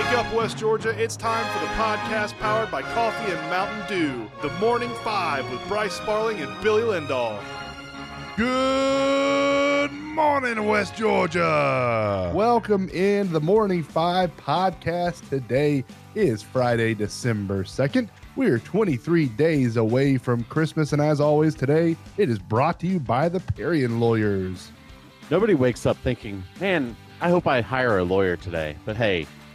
Wake up, West Georgia. It's time for the podcast powered by Coffee and Mountain Dew. The Morning Five with Bryce Sparling and Billy Lindahl. Good morning, West Georgia. Welcome in the Morning Five podcast. Today is Friday, December 2nd. We are 23 days away from Christmas, and as always, today it is brought to you by the Parian Lawyers. Nobody wakes up thinking, man, I hope I hire a lawyer today. But hey,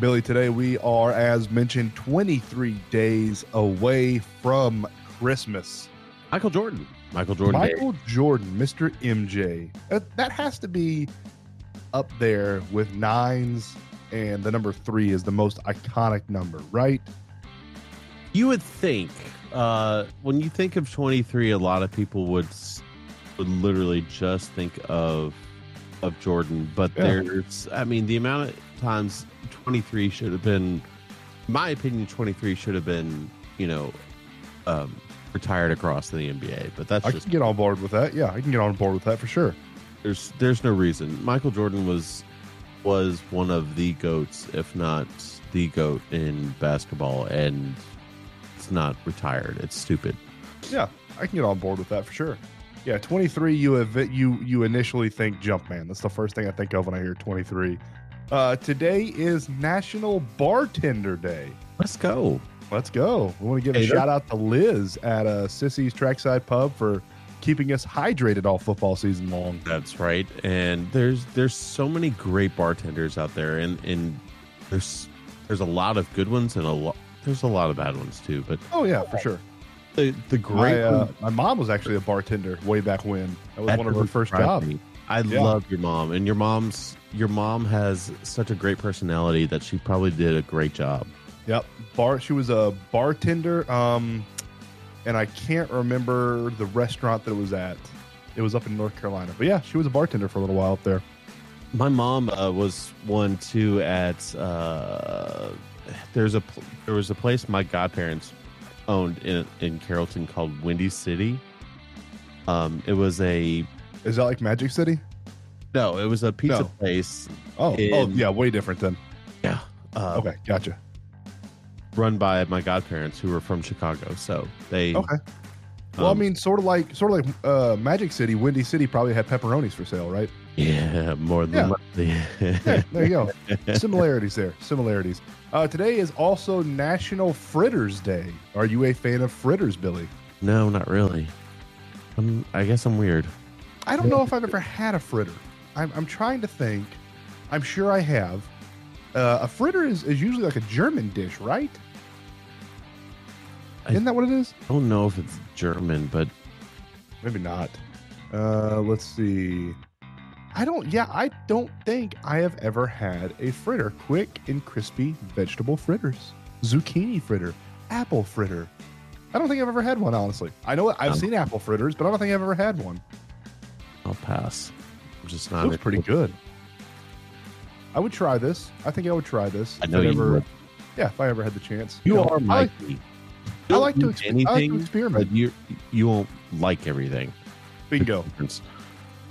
Billy, today we are, as mentioned, 23 days away from Christmas. Michael Jordan. Michael Jordan. Day. Michael Jordan, Mr. MJ. That, that has to be up there with nines, and the number three is the most iconic number, right? You would think uh, when you think of 23, a lot of people would would literally just think of of Jordan, but Yeah. there's, I mean, the amount of times 23 should have been, my opinion, 23 should have been, you know, um, retired across the NBA. But that's I just can get on board with that. Yeah, I can get on board with that for sure. there's there's no reason. Michael Jordan was was one of the goats, if not the goat in basketball, and it's not retired. It's stupid. Yeah, I can get on board with that for sure. Yeah, 23, you have, you you initially think Jumpman. That's the first thing I think of when I hear 23. Uh, today is National Bartender Day. Let's go. Let's go. We want to give a shout out to Liz at uh, Sissy's Trackside Pub for keeping us hydrated all football season long. That's right. And there's there's so many great bartenders out there, and and there's there's a lot of good ones and a lot there's a lot of bad ones too. But Oh yeah, for sure. the the My, great uh, my mom was actually a bartender way back when. That was that one of her first jobs. I Yeah. love your mom, and your mom's your mom has such a great personality that she probably did a great job. Yep. Bar she was a bartender. Um and I can't remember the restaurant that it was at. It was up in North Carolina. But yeah, she was a bartender for a little while up there. My mom uh, was one too at uh, there's a there was a place my godparents owned in in Carrollton called Windy City. Um, it was a Is that like Magic City? no, it was a pizza No. place. Oh, oh yeah, way different then. Yeah, uh, Okay, gotcha. run by my godparents who were from Chicago. So they Okay. Well, I um, mean, sort of like sort of like uh, Magic City, Windy City probably had pepperonis for sale, right? yeah, more than likely. Yeah, there you go. Similarities there. Similarities. Uh, today is also National Fritters Day. Are you a fan of fritters, Billy? no, not really. I'm, I guess I'm weird. I don't know if I've ever had a fritter. I'm, I'm trying to think. I'm sure I have. Uh, a fritter is, is usually like a German dish, right? I- Isn't that what it is? I don't know if it's German, but Maybe not. Uh, let's see. I don't. Yeah, I don't think I have ever had a fritter. Quick and crispy vegetable fritters, zucchini fritter, apple fritter. I don't think I've ever had one. Honestly, I know I've Um, seen apple fritters, but I don't think I've ever had one. I'll pass. I'm just not. looks pretty good. I would try this. I think I would try this. I if know it you ever- would. Yeah, if I ever had the chance. You know, are I like, Mikey. I like to Don't exp- do I like to anything, experiment. you you won't like everything. Bingo,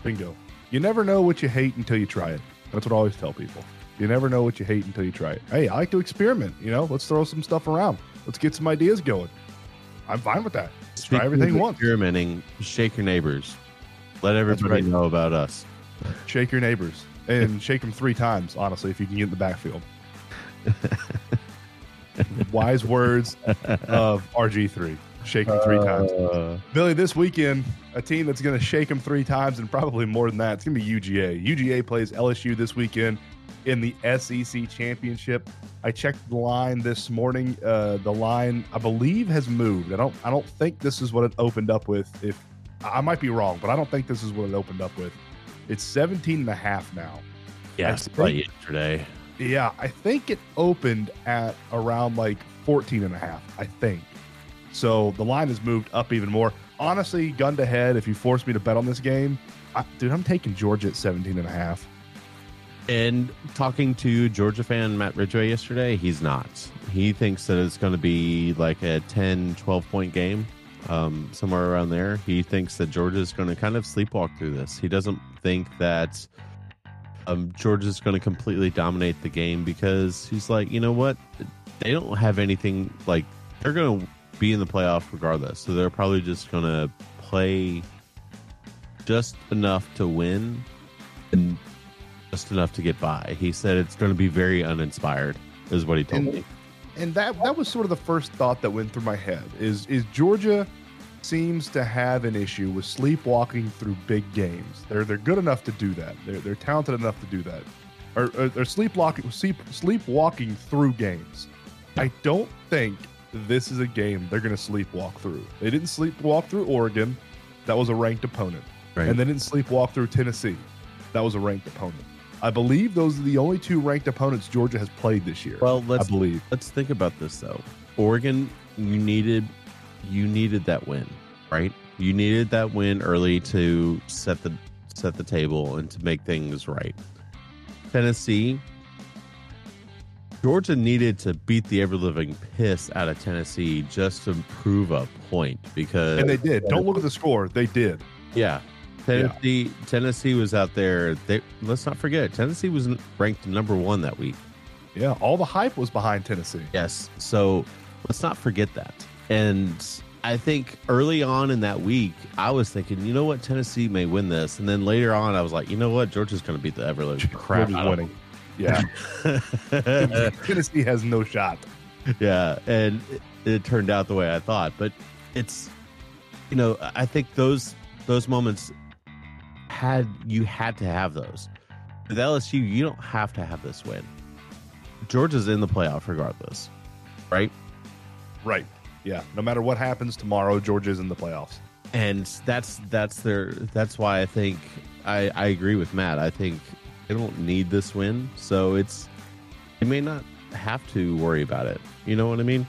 bingo. You never know what you hate until you try it. That's what I always tell people. You never know what you hate until you try it. Hey, I like to experiment. You know, let's throw some stuff around. Let's get some ideas going. I'm fine with that. Let's try everything of once. Experimenting. Shake your neighbors. Let everybody right. know about us. Shake your neighbors and shake them three times. Honestly, if you can get in the backfield. Wise words of RG3. Shake them three times. Uh, Billy, this weekend, a team that's going to shake them three times and probably more than that. It's going to be UGA. UGA plays LSU this weekend in the SEC championship. I checked the line this morning. Uh, the line, I believe, has moved. I don't. I don't think this is what it opened up with. If I might be wrong, but I don't think this is what it opened up with. It's 17 and a half now. yeah, I I think- yesterday. Yeah, I think it opened at around like 14 and a half, I think. So the line has moved up even more. Honestly, gun to head, if you force me to bet on this game, I, dude, I'm taking Georgia at 17 and a half. And talking to Georgia fan Matt Ridgway yesterday, he's not. He thinks that it's going to be like a 10, 12 point game, um, somewhere around there. He thinks that Georgia is going to kind of sleepwalk through this. He doesn't think that um, Georgia's going to completely dominate the game because he's like, you know what? They don't have anything like they're going to be in the playoff regardless. So they're probably just going to play just enough to win and just enough to get by. He said it's going to be very uninspired, is what he told And- me. And that that was sort of the first thought that went through my head is is Georgia seems to have an issue with sleepwalking through big games. They're they're good enough to do that. They're they're talented enough to do that. Or, or they're sleepwalking sleep sleepwalking through games. I don't think this is a game they're going to sleepwalk through. They didn't sleepwalk through Oregon. That was a ranked opponent. Right. And they didn't sleepwalk through Tennessee. That was a ranked opponent. I believe those are the only two ranked opponents Georgia has played this year. Well, let's believe. let's think about this though. Oregon, you needed you needed that win, right? You needed that win early to set the set the table and to make things right. Tennessee, Georgia needed to beat the ever living piss out of Tennessee just to prove a point because And they did. Don't look at the score. They did. yeah. Tennessee Tennessee was out there. They let's not forget Tennessee was ranked number 1 that week. Yeah. All the hype was behind Tennessee. Yes. So let's not forget that. And I think early on in that week, I was thinking, you know what, Tennessee may win this. And then later on, I was like, you know what, Georgia's going to beat the ever living crap out winning. Yeah. Tennessee has no shot. yeah. And it, it turned out the way I thought. But it's, you know, I think those those moments had you had to have those. With LSU, you don't have to have this win. Georgia's in the playoff regardless, right? Right. Yeah. No matter what happens tomorrow, Georgia's in the playoffs. and that's that's their that's why I think I I agree with Matt. I think they don't need this win, so it's they may not have to worry about it. You know what I mean?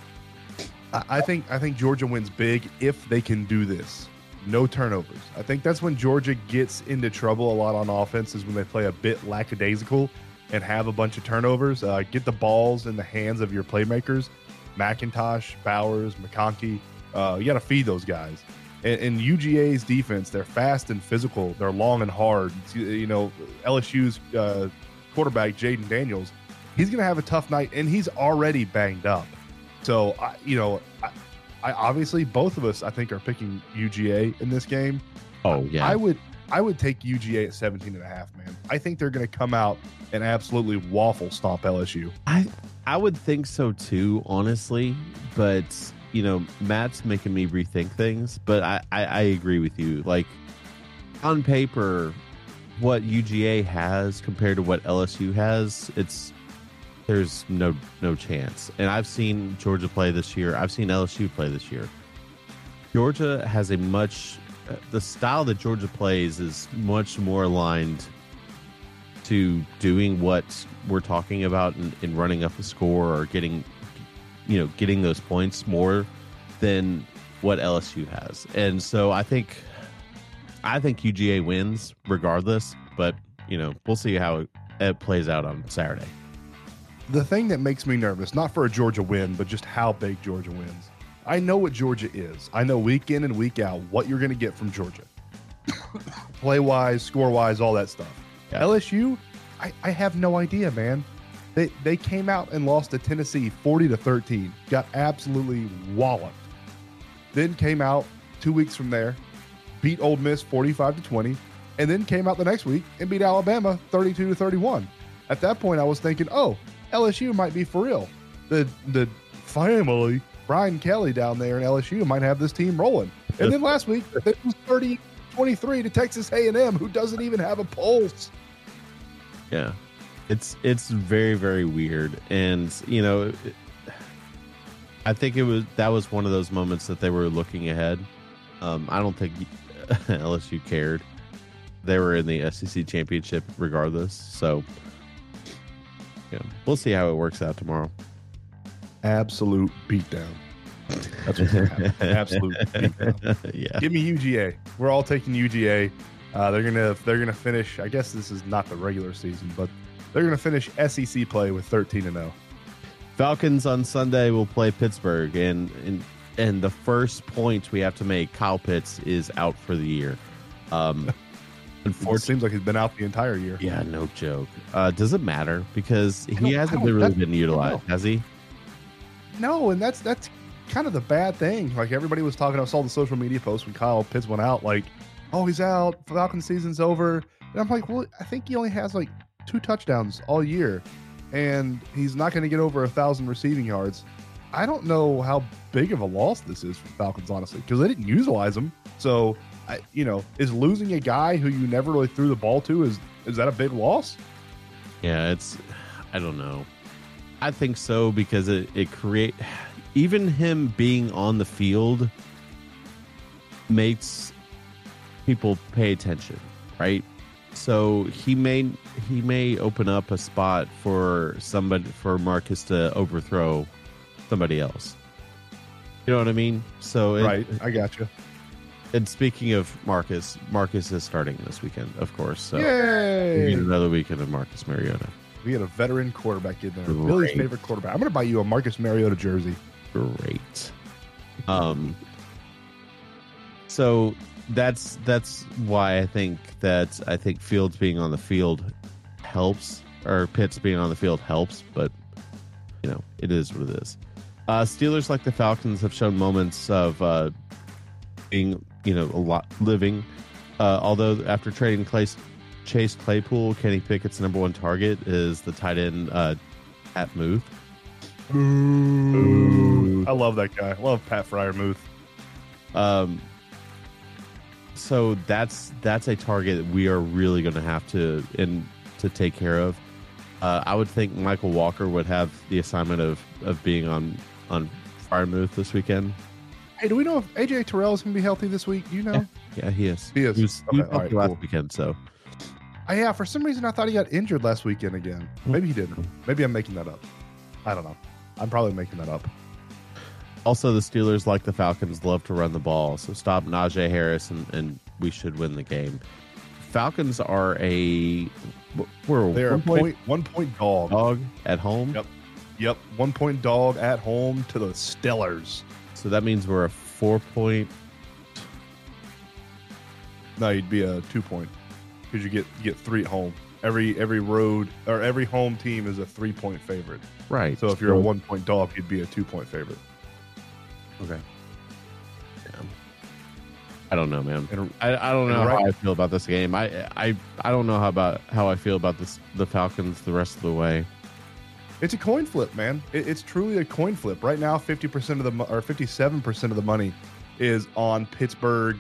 I, I think I think Georgia wins big if they can do this. No turnovers. I think that's when Georgia gets into trouble a lot on offense is when they play a bit lackadaisical and have a bunch of turnovers. Uh, get the balls in the hands of your playmakers, McIntosh, Bowers, McConkey. Uh, you got to feed those guys. And, and UGA's defense, they're fast and physical. They're long and hard. You know, LSU's uh, quarterback Jayden Daniels, he's going to have a tough night, and he's already banged up. So, you know, I, obviously both of us I think are picking UGA in this game. Oh yeah, I would I would take UGA at 17 and a half, man. I think they're going to come out and absolutely waffle stomp LSU. I I would think so too, honestly. But you know, Matt's making me rethink things. But I I, I agree with you. Like on paper, what UGA has compared to what LSU has, it's there's no no chance. And I've seen Georgia play this year. I've seen LSU play this year. Georgia has a much uh, the style that Georgia plays is much more aligned to doing what we're talking about in, in running up a score or getting you know getting those points more than what LSU has. And so I think I think UGA wins regardless, but you know, we'll see how it, it plays out on Saturday. The thing that makes me nervous, not for a Georgia win, but just how big Georgia wins. I know what Georgia is. I know week in and week out what you're going to get from Georgia. Play wise, score wise, all that stuff. Yeah. LSU, I, I have no idea, man. They they came out and lost to Tennessee 40 to 13. Got absolutely walloped. Then came out two weeks from there, beat Ole Miss 45 to 20, and then came out the next week and beat Alabama 32 to 31. At that point, I was thinking, oh, LSU might be for real. The the family, Brian Kelly down there in LSU might have this team rolling. And then last week, it was 30 23 to Texas A&M, who doesn't even have a pulse. Yeah. It's it's very very weird and you know it- I think it was that was one of those moments that they were looking ahead. Um I don't think LSU cared. They were in the SEC championship regardless. So Yeah, we'll see how it works out tomorrow. Absolute beatdown. That's what's happen. Absolute beatdown. yeah. Give me UGA. We're all taking UGA. Uh, they're gonna they're gonna finish. I guess this is not the regular season, but they're gonna finish SEC play with 13 and oh. 0. Falcons on Sunday will play Pittsburgh, and and and the first point we have to make, Kyle Pitts is out for the year. Um, It seems like he's been out the entire year. yeah, no joke. Uh, does it matter because he hasn't been really been utilized, has he? No, and that's that's kind of the bad thing. Like everybody was talking, I saw the social media posts when Kyle Pitts went out, like, oh, he's out, Falcon season's over. And I'm like, well, I think he only has like two touchdowns all year, and he's not going to get over a thousand receiving yards. I don't know how big of a loss this is for Falcons, honestly, because they didn't utilize him. So, I, you know, is losing a guy who you never really threw the ball to is is that a big loss? Yeah, it's I don't know. I think so because it it create even him being on the field makes people pay attention, right? So he may he may open up a spot for somebody for Marcus to overthrow somebody else. You know what I mean? So it, right, I got you. And speaking of Marcus, Marcus is starting this weekend, of course. So we Yay! get another weekend of Marcus Mariota. We had a veteran quarterback in there. Great. Billy's favorite quarterback. I'm going to buy you a Marcus Mariota jersey. great. Um so that's that's why I think that I think Fields being on the field helps or Pitts being on the field helps, but you know, it is what it is. Uh Steelers like the Falcons have shown moments of uh being, you know, a lot living. Uh although after trading Chase Claypool, Kenny Pickett's number one target is the tight end uh at Muth. I love that guy. I love Pat Freiermuth. Um, so that's that's a target that we are really going to have to and to take care of. Uh, I would think Mykal Walker would have the assignment of of being on on Freiermuth this weekend. Hey, do we know if AJ Terrell is going to be healthy this week? Do you know? Yeah, he is. He is. He was, Okay, he right, last cool. weekend. So Uh, yeah, for some reason I thought he got injured last weekend again. Maybe he didn't. Maybe I'm making that up. I don't know. I'm probably making that up. also the Steelers, like the Falcons, love to run the ball. So stop Najee Harris, and, and we should win the game. Falcons are a we're They're a one point point, one point dog. dog at home. Yep. Yep, one point dog at home to the Steelers. So that means we're a four point No, you'd be a two point because you get you get three at home. Every every road or every home team is a three point favorite. right. So if you're a one point dog, you'd be a two point favorite. Okay. I don't know, man. And I, I don't know and how I feel about this game. I I I don't know how about how I feel about this the Falcons the rest of the way. It's a coin flip, man. It, it's truly a coin flip. Right now, fifty percent of the or fifty-seven percent of the money is on Pittsburgh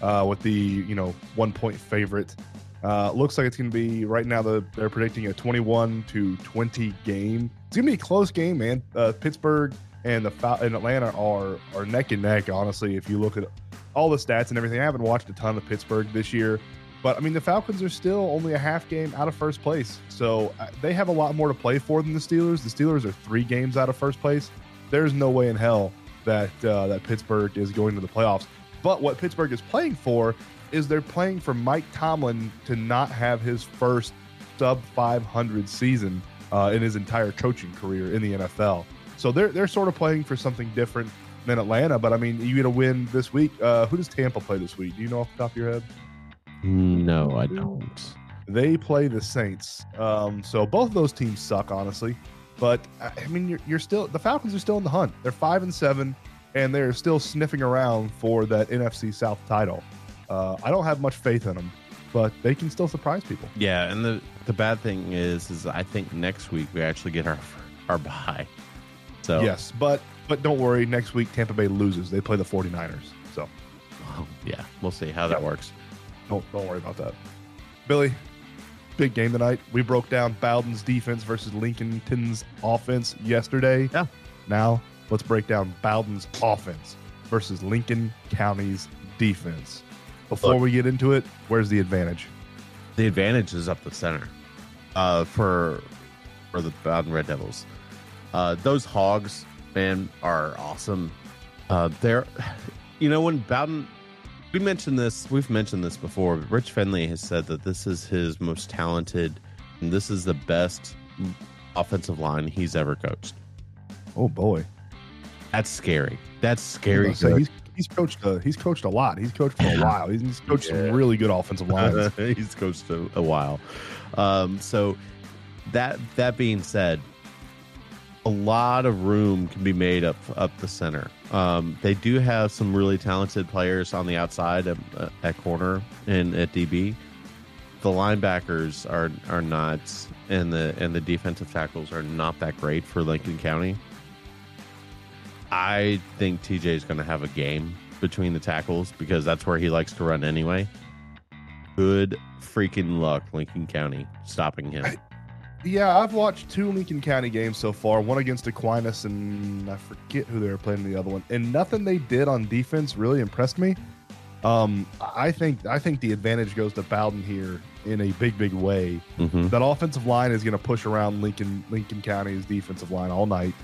uh, with the you know one point favorite. Uh, looks like it's going to be right now. The, they're predicting a twenty-one to twenty game. It's going to be a close game, man. Uh, Pittsburgh and the and Atlanta are are neck and neck. Honestly, if you look at all the stats and everything, I haven't watched a ton of Pittsburgh this year. But I mean, the Falcons are still only a half game out of first place, so uh, they have a lot more to play for than the Steelers. The Steelers are three games out of first place. There's no way in hell that uh, that Pittsburgh is going to the playoffs. But what Pittsburgh is playing for is they're playing for Mike Tomlin to not have his first sub 500 season uh, in his entire coaching career in the NFL. So they're they're sort of playing for something different than Atlanta. But I mean, you get a win this week. Uh, who does Tampa play this week? Do you know off the top of your head? No, I don't. They play the Saints. Um, so both of those teams suck, honestly. But I I mean, you're, you're still the Falcons are still in the hunt. They're five and seven, and they're still sniffing around for that NFC South title. Uh, I don't have much faith in them, but they can still surprise people. Yeah, and the the bad thing is is I think next week we actually get our our bye. So Yes, but but don't worry. Next week Tampa Bay loses. They play the 49ers. So well, yeah, we'll see how that works. Don't don't worry about that. Billy, big game tonight. We broke down Bowdon's defense versus Lincolnton's offense yesterday. Yeah. Now let's break down Bowdon's offense versus Lincoln County's defense. Before Look. we get into it, where's the advantage? The advantage is up the center. Uh, for for the Bowdon Red Devils. Uh, those hogs, man, are awesome. Uh, they're, you know, when Bowdon, we mentioned this, we've mentioned this before. But Rich Finley has said that this is his most talented, and this is the best offensive line he's ever coached. Oh boy, That's scary. That's scary. So he's he's coached a, he's coached a lot. He's coached for a while. He's, he's coached Yeah. some really good offensive lines. he's coached a, a while. Um, so that that being said, a lot of room can be made up up the center. Um, they do have some really talented players on the outside at, at corner and at DB. The linebackers are are not, and the and the defensive tackles are not that great for Lincoln County. I think TJ is going to have a game between the tackles because that's where he likes to run anyway. Good freaking luck, Lincoln County, stopping him. Yeah, I've watched two Lincoln County games so far. One against Aquinas, and I forget who they were playing in the other one. And nothing they did on defense really impressed me. Um, I think I think the advantage goes to Bowdon here in a big, big way. hmm That offensive line is going to push around Lincoln Lincoln County's defensive line all night.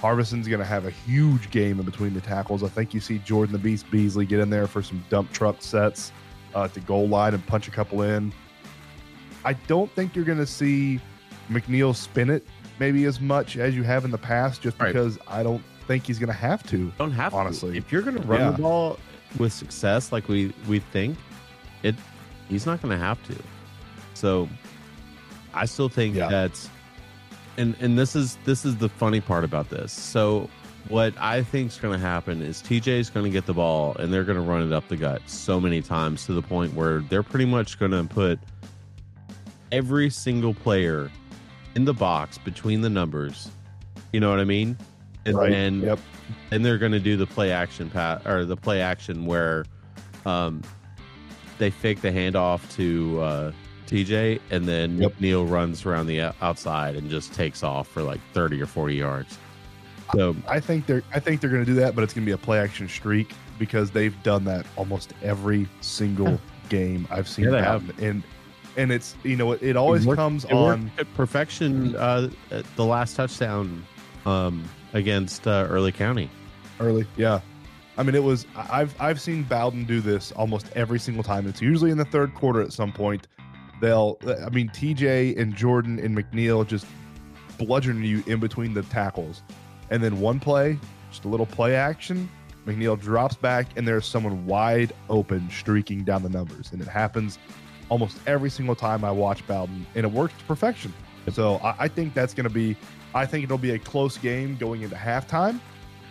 Harbison's going to have a huge game in between the tackles. I think you see Jordan the Beast Beasley get in there for some dump truck sets uh, to goal line and punch a couple in. I don't think you're going to see McNeil spin it maybe as much as you have in the past, just Right. because I don't think he's going to have to. Don't have Honestly. to. If you're going to run Yeah. the ball with success, like we we think, it he's not going to have to. So, I still think Yeah. that, and and this is this is the funny part about this. So, what I think is going to happen is TJ is going to get the ball and they're going to run it up the gut so many times to the point where they're pretty much going to put every single player in the box between the numbers. You know what I mean? And Right. then Yep. and they're going to do the play action pat or the play action where um, they fake the handoff to uh, TJ and then Yep. McNeil runs around the outside and just takes off for like 30 or 40 yards. So I think they're I think they're going to do that, but it's going to be a play action streak because they've done that almost every single game I've seen. Yeah, they happen. and and it's you know it, it always It worked- comes it on. perfection uh, the last touchdown um, against uh, Early County. early. Yeah, I mean it was. I've I've seen Bowdon do this almost every single time. It's usually in the third quarter at some point. They'll. I mean TJ and Jordan and McNeil just bludgeon you in between the tackles, and then one play, just a little play action. McNeil drops back and there's someone wide open streaking down the numbers, and it happens almost every single time I watch Bowdon, and it works to perfection. So I, I think that's going to be. I think it'll be a close game going into halftime.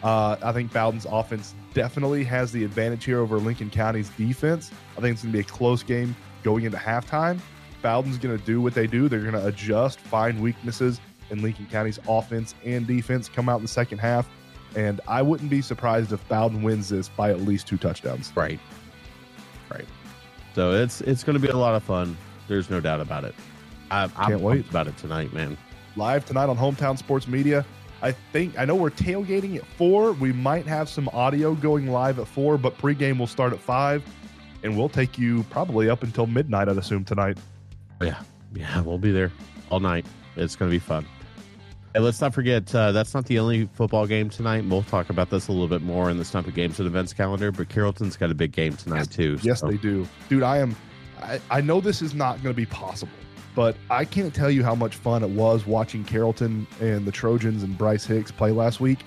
Uh, I think Bowdon's offense definitely has the advantage here over Lincoln County's defense. I think it's going to be a close game going into halftime. Bowdon's going to do what they do. They're going to adjust, find weaknesses in Lincoln County's offense and defense, come out in the second half. And I wouldn't be surprised if Bowdon wins this by at least two touchdowns. Right. Right. So it's it's going to be a lot of fun. There's no doubt about it. I, I'm Can't wait. about it tonight, man. Live tonight on Hometown Sports Media. I think I know we're tailgating at four. We might have some audio going live at four, but pregame will start at five, and we'll take you probably up until midnight. I'd assume tonight. Yeah, yeah, we'll be there all night. It's going to be fun. And let's not forget, uh, that's not the only football game tonight. We'll talk about this a little bit more in the Stump It Games and Events calendar, but Carrollton's got a big game tonight, too. Yes, so- they do. Dude, I am I, I know this is not going to be possible, but I can't tell you how much fun it was watching Carrollton and the Trojans and Bryce Hicks play last week.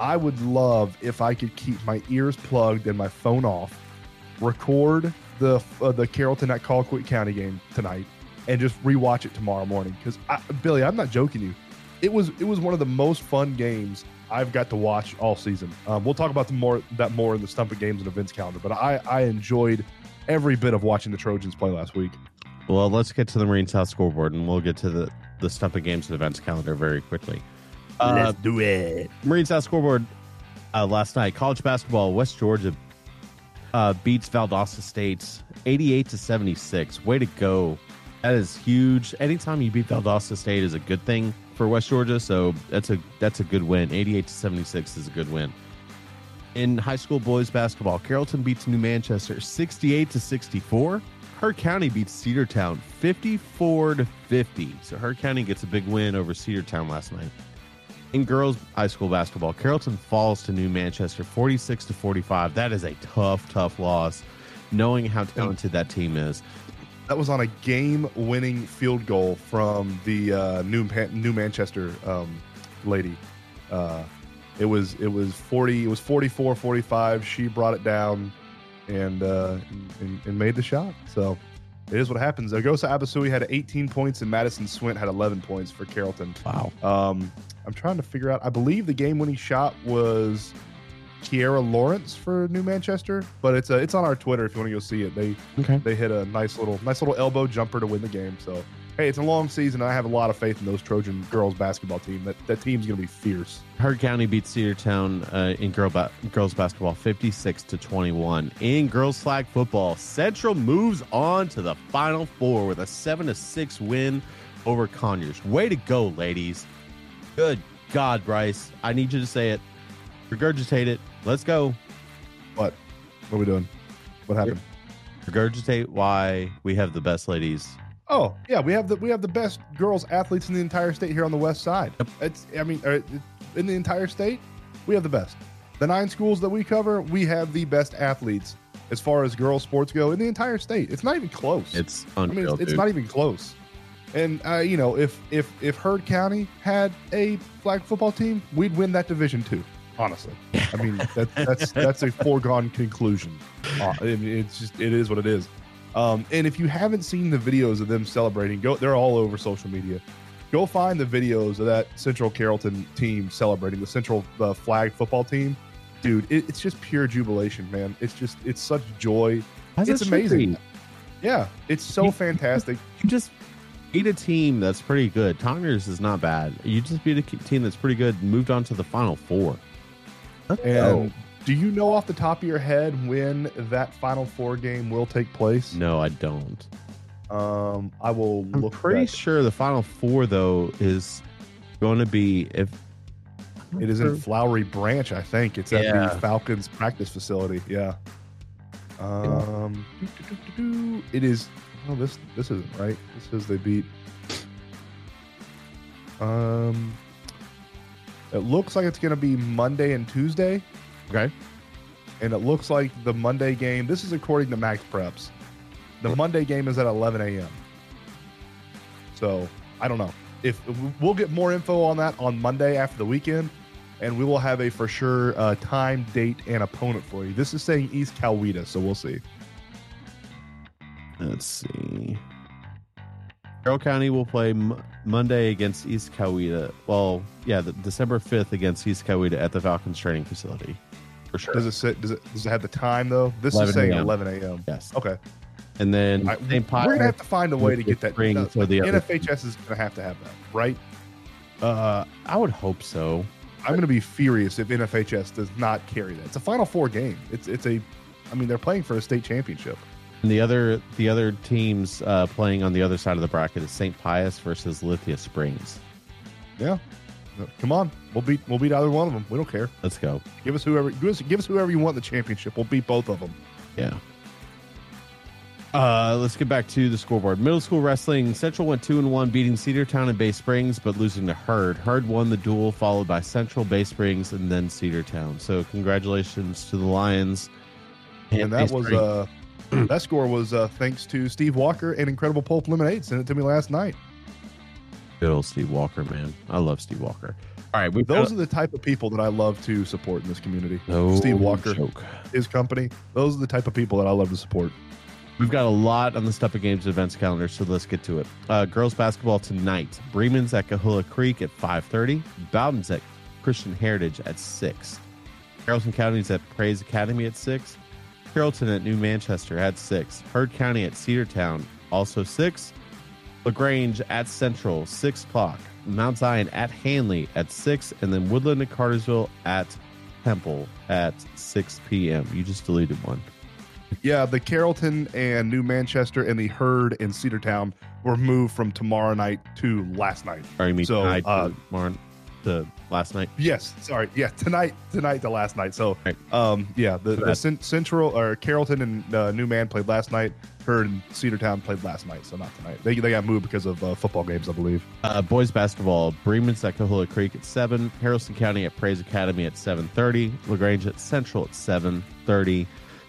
I would love if I could keep my ears plugged and my phone off, record the uh, the Carrollton at Colquitt County game tonight, and just rewatch it tomorrow morning. Because Billy, I'm not joking you. It was it was one of the most fun games I've got to watch all season. Um, we'll talk about the more that more in the Stump It Games and Events calendar, but I I enjoyed every bit of watching the Trojans play last week. Well, let's get to the Marine South scoreboard, and we'll get to the, the Stump It Games and Events calendar very quickly. Uh, let's do it. Marine South scoreboard uh, last night. College basketball. West Georgia uh, beats Valdosta State 88 to 76. Way to go! That is huge. Anytime you beat Valdosta State is a good thing for West Georgia. So that's a that's a good win. 88 to 76 is a good win. In high school boys basketball, Carrollton beats New Manchester 68 to 64. Heard County beats Cedartown 54 to 50. So Heard County gets a big win over Cedartown last night. In girls high school basketball, Carrollton falls to New Manchester 46 to 45. That is a tough, tough loss, knowing how talented that team is. That was on a game-winning field goal from the uh, New New Manchester um, lady. Uh, it was it was 40 it was 44 45 she brought it down and uh and, and made the shot so it is what happens Agosa Abasui had 18 points and Madison Swint had 11 points for Carrollton Wow. um I'm trying to figure out I believe the game winning shot was Kiera Lawrence for New Manchester but it's uh, it's on our Twitter if you want to go see it they Okay. they hit a nice little nice little elbow jumper to win the game so hey it's a long season I have a lot of faith in those Trojan girls basketball team that that team's gonna be fierce Heard County beats Cedartown uh, in girl ba- girls basketball 56 to 21. In girls flag football, Central moves on to the final four with a 7 to 6 win over Conyers. Way to go, ladies. Good God, Bryce. I need you to say it. Regurgitate it. Let's go. What? What are we doing? What happened? Regurgitate why we have the best ladies. Oh yeah, we have the we have the best girls athletes in the entire state here on the west side. It's I mean, uh, in the entire state, we have the best. The nine schools that we cover, we have the best athletes as far as girls sports go in the entire state. It's not even close. It's I mean, it's, it's not even close. And uh, you know, if if if Heard County had a flag football team, we'd win that division too. Honestly, I mean that, that's that's a foregone conclusion. Uh, it, it's just it is what it is. Um, and if you haven't seen the videos of them celebrating, go they're all over social media. Go find the videos of that Central Carrollton team celebrating the Central uh, flag football team. Dude, it, it's just pure jubilation, man. It's just it's such joy. As it's amazing. Yeah, it's so You- fantastic. You just beat a team that's pretty good. Conyers is not bad. You just beat a team that's pretty good moved on to the final four. Let's And go. do you know off the top of your head when that Final Four game will take place? No, I don't. Um, I will I'm look. pretty that- sure the final four though is going to be if It is in Flowery Branch, I think. It's at Yeah. the Falcons practice facility. Yeah. Um, it is. Oh, this this isn't right. This says they beat. Um, it looks like it's going to be Monday and Tuesday. okay. and it looks like the Monday game. This is according to Max Preps. The Monday game is at 11 a.m. So I don't know if we'll get more info on that on Monday after the weekend, and we will have a for sure uh, time, date, and opponent for you. This is saying East Coweta, so we'll see. Let's see. Carroll County will play M- Monday against East Coweta. Well, yeah, the, December fifth against East Coweta at the Falcons training facility, for sure. Does it say, does it does it have the time though? This is 11 saying a.m. 11 a.m. yes, Okay, and then I, St. we're gonna have to find a way to get that. Spring no, for the other- NFHS is gonna have to have that, right? Uh, I would hope so. I'm going to be furious if NFHS does not carry that. It's a Final Four game. It's it's a, I mean, they're playing for a state championship. And the other the other teams uh, playing on the other side of the bracket is St. Pius versus Lithia Springs. Yeah, come on, we'll beat we'll beat either one of them. We don't care. Let's go. Give us whoever give us, give us whoever you want in the championship. We'll beat both of them. Yeah. Uh, let's get back to the scoreboard. Middle school wrestling. Central went two and one, beating Cedartown and Bay Springs, but losing to Heard. Heard won the duel, followed by Central, Bay Springs, and then Cedartown. So congratulations to the Lions. And that Bay was Springs. uh, that score was uh, thanks to Steve Walker and Incredible Pulp Lemonade. Sent it to me last night. good old Steve Walker, man. I love Steve Walker. All right, we've Those are the type of people that I love to support in this community. no Steve Walker. joke. His company. Those are the type of people that I love to support. We've got a lot on the Step of Games events calendar, so let's get to it. Uh, girls basketball tonight. Bremen's at Coahulla Creek at 5.30. Bowdon's at Christian Heritage at 6. Carrollton County's at Praise Academy at 6. Carrollton at New Manchester at 6. Heard County at Cedartown, also 6. LaGrange at Central, 6 o'clock. Mount Zion at Hanley at 6. And then Woodland and Cartersville at Temple at 6 p.m. You just deleted one. Yeah, the Carrollton and New Manchester and the Heard in Cedartown were moved from tomorrow night to last night. Or you mean So, tonight, uh, to Marn, to last night? Yes, sorry. Yeah, tonight, tonight to last night. So, um, yeah, the, the Right. cen- Central or Carrollton and uh, New Man played last night. Her heard Cedartown played last night, so not tonight. They, they got moved because of uh, football games, I believe. Uh, boys basketball, Bremen's at Coahulla Creek at 7, Haralson County at Praise Academy at 7.30, LaGrange at Central at 7.30,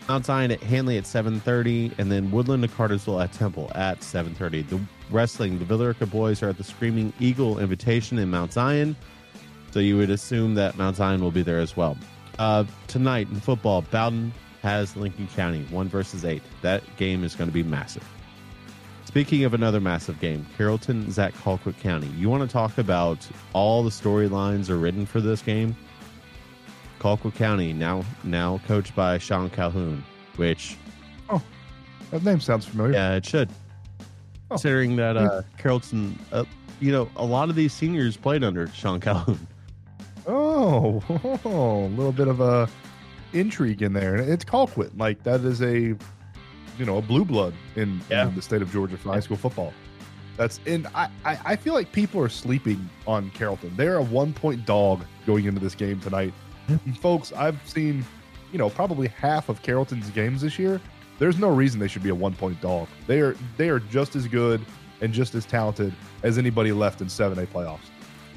Mount Zion at Hanley at 7.30, and then Woodland to Cartersville at Temple at 7.30. The wrestling, the Villa Rica boys are at the Screaming Eagle Invitation in Mount Zion, so you would assume that Mount Zion will be there as well. Uh, tonight in football, Bowdon has Lincoln County, 1 versus 8. That game is going to be massive. Speaking of another massive game, Carrollton at Colquitt County. You want to talk about all the storylines are written for this game? Colquitt County now now coached by Sean Calhoun, which oh, That name sounds familiar. yeah, it should. Oh. Considering that uh, Carrollton, uh, you know, a lot of these seniors played under Sean Calhoun. Oh, a little bit of a intrigue in there. And it's Colquitt. Like that is a, you know, a blue blood in, Yeah. in the state of Georgia for high school football. That's and I, I I feel like people are sleeping on Carrollton. They're a one point dog going into this game tonight. And folks, I've seen, you know, probably half of Carrollton's games this year. There's no reason they should be a one point dog. They are they are just as good and just as talented as anybody left in seven A playoffs.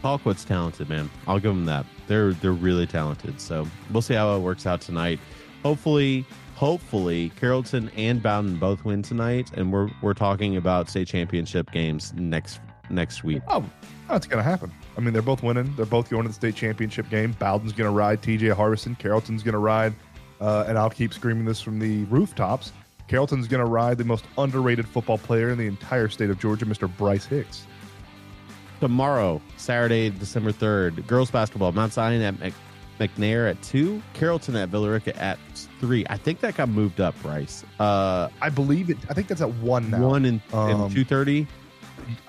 Colquitt's talented, man. I'll give them that. They're they're really talented. So we'll see how it works out tonight. Hopefully, hopefully Carrollton and Bowdon both win tonight, and we're we're talking about state championship games next next week. Oh, that's to happen. I mean, they're both winning. They're both going to the state championship game. Bowdon's to ride TJ Harbison. Carrollton's to ride, uh, and I'll keep screaming this from the rooftops. Carrollton's to ride the most underrated football player in the entire state of Georgia, Mr. Bryce Hicks. Tomorrow, Saturday, December third, girls basketball, Mount Zion at Mc, McNair at two, Carrollton at Villa Rica at three. I think that got moved up, Bryce. Uh, I believe it. I think that's at one now. one and, Um, and two thirty.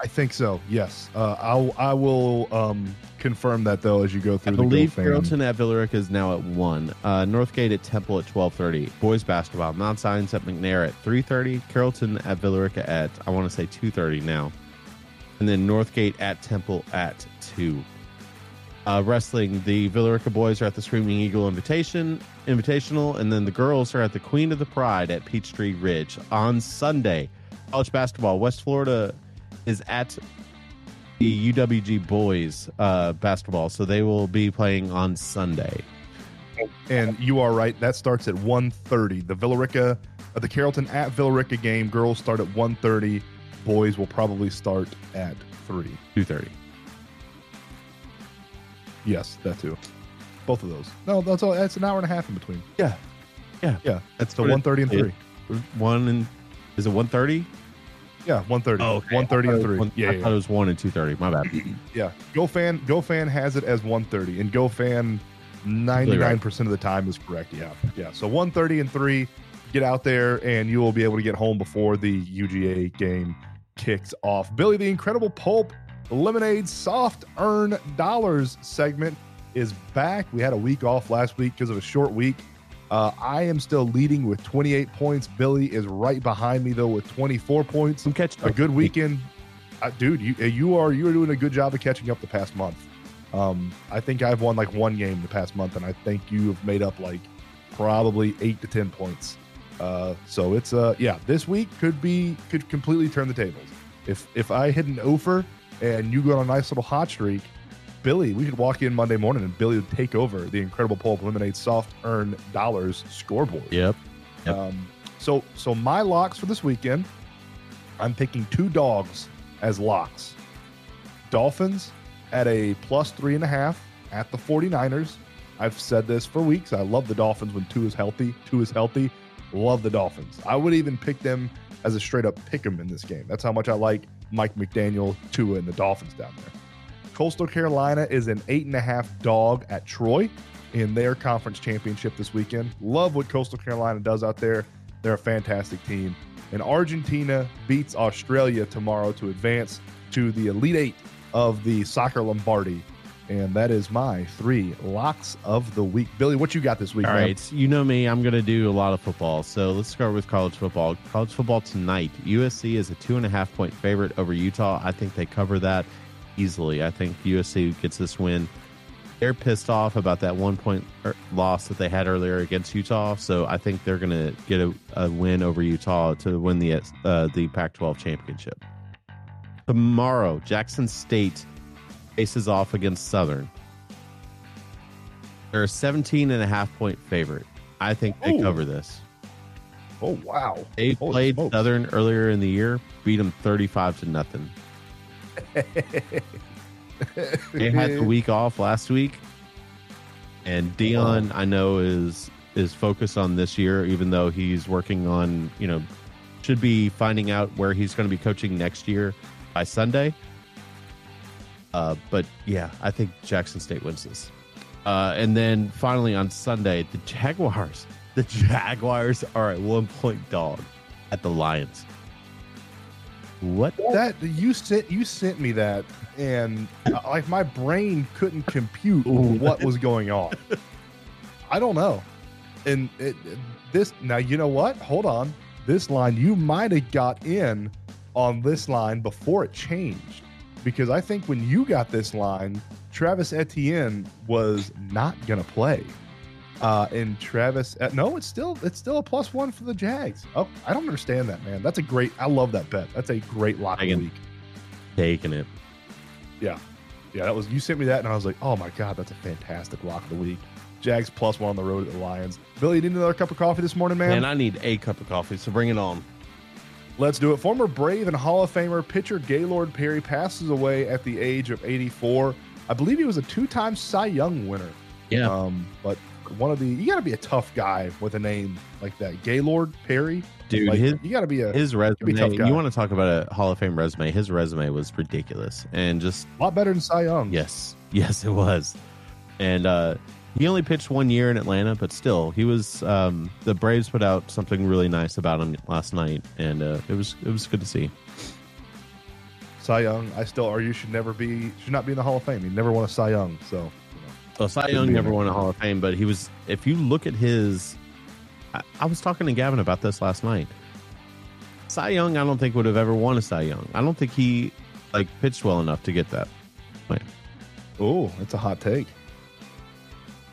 I think so. Yes. Uh, I'll. I will um, confirm that though as you go I through. believe the GoFan. Carrollton at Villa Rica is now at one. Uh, Northgate at Temple at twelve thirty. Boys basketball, Mount Zion's at McNair at three thirty. Carrollton at Villa Rica at I want to say two thirty now, and then Northgate at Temple at two. Uh, wrestling, the Villa Rica boys are at the Screaming Eagle Invitation Invitational, and then the girls are at the Queen of the Pride at Peachtree Ridge on Sunday. College basketball, West Florida is at the UWG boys uh, basketball, so they will be playing on Sunday. And you are right. That starts at 1.30. The Villa Rica, uh, the Carrollton at Villa Rica game, girls start at 1.30. Boys will probably start at 3. Two thirty. Yes, that too. Both of those. No, that's all. That's an hour and a half in between. Yeah, yeah, Yeah. That's the it- 1.30 and 3. one and is it one thirty? Yeah, 1.30. Oh, 1.30 and 3. yeah, I yeah, thought it was one and two thirty. My bad. yeah. GoFan, GoFan has it as 1.30. And GoFan 99% of the time is correct. Yeah. Yeah. So 1.30 and 3. Get out there and you will be able to get home before the UGA game kicks off. Billy the Incredible Pulp Lemonade Soft Earn Dollars segment is back. We had a week off last week because of a short week. Uh, I am still leading with 28 points. Billy is right behind me though with 24 points. I'm catching A good weekend, uh, dude. You you are you are doing a good job of catching up the past month. Um, I think I've won like one game the past month, and I think you have made up like probably eight to ten points. Uh, so it's uh yeah, this week could be could completely turn the tables. If if I hit an offer and you go on a nice little hot streak, Billy, we could walk in Monday morning and Billy would take over the Incredible Pulp Lemonade Soft Earn Dollars scoreboard. Yep. Yep. Um, so so my locks for this weekend, I'm picking two dogs as locks. Dolphins at a plus three and a half at the 49ers. I've said this for weeks. I love the Dolphins when two is healthy. Two is healthy. Love the Dolphins. I would even pick them as a straight up pick 'em in this game. That's how much I like Mike McDaniel, Tua, and the Dolphins down there. Coastal Carolina is an eight and a half dog at Troy in their conference championship this weekend. Love what Coastal Carolina does out there. They're a fantastic team. And Argentina beats Australia tomorrow to advance to the Elite Eight of the Soccer Lombardi. And that is my three locks of the week. Billy, what you got this week? All man? right, you know me. I'm going to do a lot of football. So let's start with college football. College football tonight. USC is a two and a half point favorite over Utah. I think they cover that easily. I think USC gets this win. they're pissed off about that one point er, loss that they had earlier against Utah. So I think they're going to get a, a, win over Utah to win the uh, the Pac-12 championship. Tomorrow, Jackson State faces off against Southern. They're a 17 and a half point favorite. I think they Ooh. cover this. Oh wow! They Holy played smokes. Southern earlier in the year, beat them 35 to nothing. they had the week off last week, and Deion, I know, is is focused on this year, even though he's working on you know should be finding out where he's going to be coaching next year by Sunday. Uh, but yeah, I think Jackson State wins this. Uh, and then finally on Sunday, the Jaguars. The Jaguars are a one point dog at the Lions. What that you sent you sent me that and uh, like my brain couldn't compute what was going on. I don't know. And it, this now you know what? Hold on. This line you might have got in on this line before it changed because I think when you got this line, Travis Etienne was not going to play. Uh, and Travis, uh, no, it's still it's still a plus one for the Jags. Oh, I don't understand that, man. That's a great. I love that bet. That's a great lock of the week. Taking it. Yeah, yeah. That was you sent me that, and I was like, oh my god, that's a fantastic lock of the week. Jags plus one on the road at the Lions. Billy, you need another cup of coffee this morning, man? And I need a cup of coffee, so bring it on. Let's do it. Former Brave and Hall of Famer pitcher Gaylord Perry passes away at the age of 84. I believe he was a two-time Cy Young winner. Yeah. Um, but one of the you got to be a tough guy with a name like that, Gaylord Perry. Dude, like, his, you got to be a his resume. You want to talk about a Hall of Fame resume? His resume was ridiculous and just a lot better than Cy Young. Yes, yes, it was. And uh, he only pitched one year in Atlanta, but still, he was. Um, the Braves put out something really nice about him last night, and uh, it was it was good to see. Cy Young, I still argue should never be should not be in the Hall of Fame. He never won a Cy Young, so well, Cy Young never won a Hall of Fame, but he was. If you look at his, I, I, was talking to Gavin about this last night. Cy Young, I don't think would have ever won a Cy Young. I don't think he like pitched well enough to get that. Oh, that's a hot take.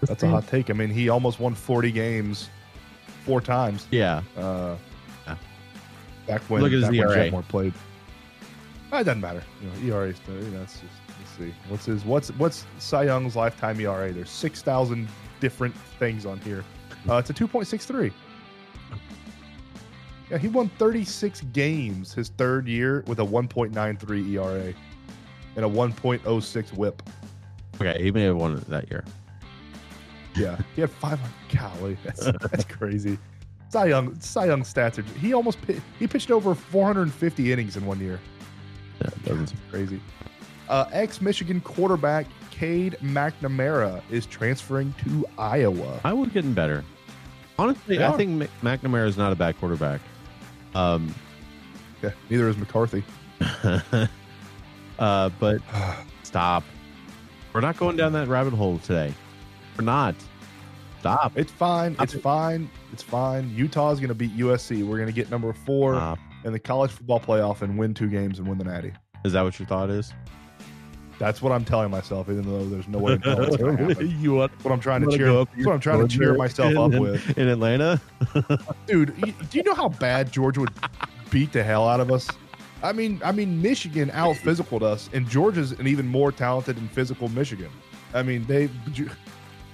That's a hot take. I mean, he almost won forty games four times. Yeah. Uh, yeah. Back when look at his ERA. More played. it doesn't matter. You know, ERA, you know, it's just let's see. What's his what's what's Cy Young's lifetime ERA? There's six thousand different things on here. Uh, it's a two point six three. Yeah, he won 36 games his third year with a 1.93 ERA and a 1.06 WHIP. Okay, he may have won it that year. Yeah, he had 500. Golly, that's, that's crazy. Cy Young, Cy Young stats are. He almost he pitched over 450 innings in one year. Yeah, that's crazy. Uh, Ex Michigan quarterback Cade McNamara is transferring to Iowa. Iowa's getting better. Honestly, I think McNamara is not a bad quarterback. Um, yeah, neither is McCarthy. uh, but stop. We're not going down that rabbit hole today. We're not. Stop. It's fine. It's fine. It's fine. Utah's going to beat USC. We're going to get number four Stop. in the college football playoff and win two games and win the Natty. Is that what your thought is? That's what I'm telling myself, even though there's no way in hell it's going to happen. you want, what I'm trying to cheer. Up That's what I'm trying to cheer myself in, up with. In Atlanta, dude. You, do you know how bad Georgia would beat the hell out of us? I mean, I mean, Michigan out physicaled us, and Georgia's an even more talented and physical Michigan. I mean, they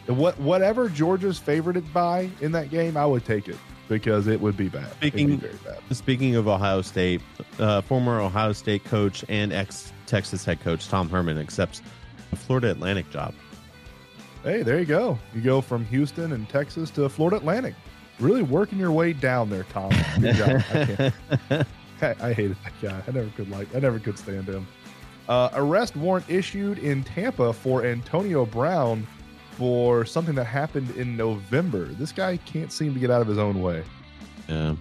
what whatever Georgia's favorited by in that game, I would take it because it would be bad. Speaking, be bad. speaking of Ohio State, uh, former Ohio State coach and ex Texas head coach Tom Herman accepts a Florida Atlantic job. Hey, there you go. You go from Houston and Texas to Florida Atlantic. Really working your way down there, Tom. Good job. I, I, I hated that guy. I never could like. I never could stand him. Uh, arrest warrant issued in Tampa for Antonio Brown for something that happened in November. This guy can't seem to get out of his own way. Yeah.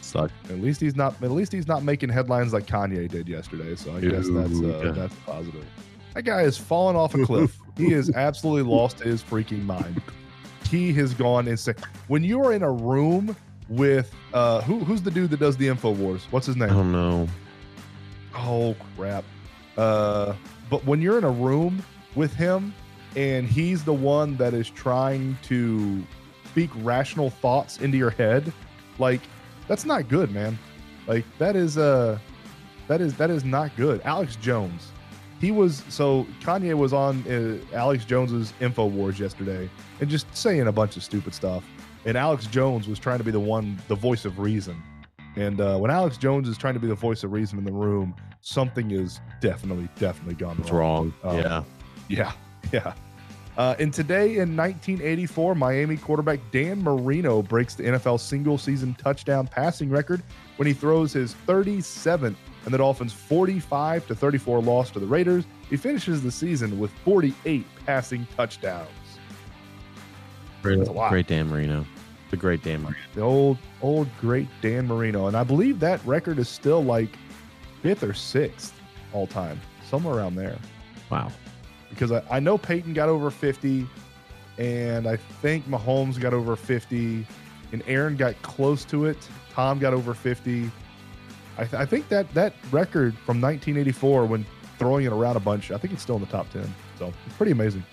Suck. At least he's not. At least he's not making headlines like Kanye did yesterday. So I Ooh, guess that's uh, yeah. that's positive. That guy has fallen off a cliff. he has absolutely lost his freaking mind. He has gone insane. When you are in a room with uh, who who's the dude that does the Infowars? What's his name? I don't know. Oh crap. Uh, but when you're in a room with him and he's the one that is trying to speak rational thoughts into your head, like that's not good, man. Like that is uh that is that is not good. Alex Jones, he was so Kanye was on uh, Alex Jones's Info Wars yesterday and just saying a bunch of stupid stuff. And Alex Jones was trying to be the one, the voice of reason. And uh, when Alex Jones is trying to be the voice of reason in the room, something is definitely, definitely gone It's wrong. wrong. Um, yeah. Yeah, yeah. Uh, and today in 1984, Miami quarterback Dan Marino breaks the NFL single season touchdown passing record when he throws his 37th and the Dolphins' 45 to 34 loss to the Raiders. He finishes the season with 48 passing touchdowns. Great, That's a lot. great Dan Marino. The great Dan Marino. The old, old, great Dan Marino. And I believe that record is still like fifth or sixth all time, somewhere around there. Wow. Because I, I know Peyton got over 50, and I think Mahomes got over 50, and Aaron got close to it. Tom got over 50. I, th- I think that that record from 1984, when throwing it around a bunch, I think it's still in the top 10. So it's pretty amazing.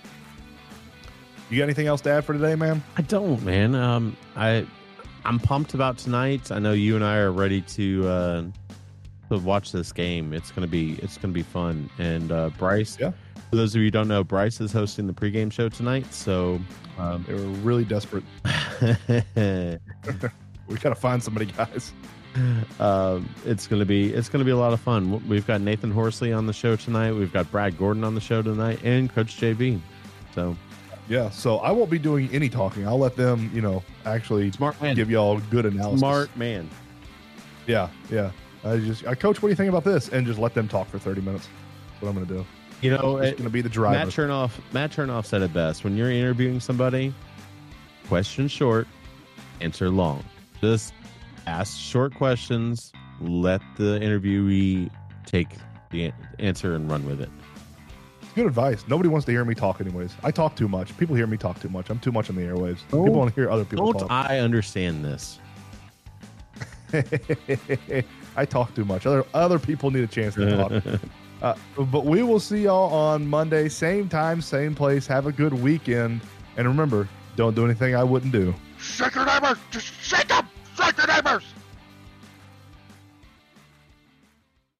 You got anything else to add for today, man? I don't, man. Um, I I'm pumped about tonight. I know you and I are ready to uh, to watch this game. It's gonna be it's gonna be fun. And uh, Bryce, Yeah. For those of you who don't know, Bryce is hosting the pregame show tonight. So um, They were really desperate. We got to find somebody, guys. um, it's gonna be it's gonna be a lot of fun. We've got Nathan Horsley on the show tonight. We've got Brad Gordon on the show tonight, and Coach JB. So Yeah, so I won't be doing any talking. I'll let them, you know, actually smart man, give y'all good analysis. smart man. Yeah, yeah. I just, I coach. What do you think about this? And just let them talk for thirty minutes. That's what I'm going to do. You know, It's going to be the driver. Matt Chernoff. Matt Chernoff said it best. When you're interviewing somebody, question short, answer long. Just ask short questions. Let the interviewee take the answer and run with it. Good advice. Nobody wants to hear me talk, anyways. I talk too much. People hear me talk too much. I'm too much on the airwaves. Oh. People want to hear other people Don't talk. I understand this? I talk too much. Other other people need a chance to talk. uh, but we will see y'all on Monday, same time, same place. Have a good weekend, and remember, don't do anything I wouldn't do. Shake your neighbors! Just shake them! Shake your neighbors!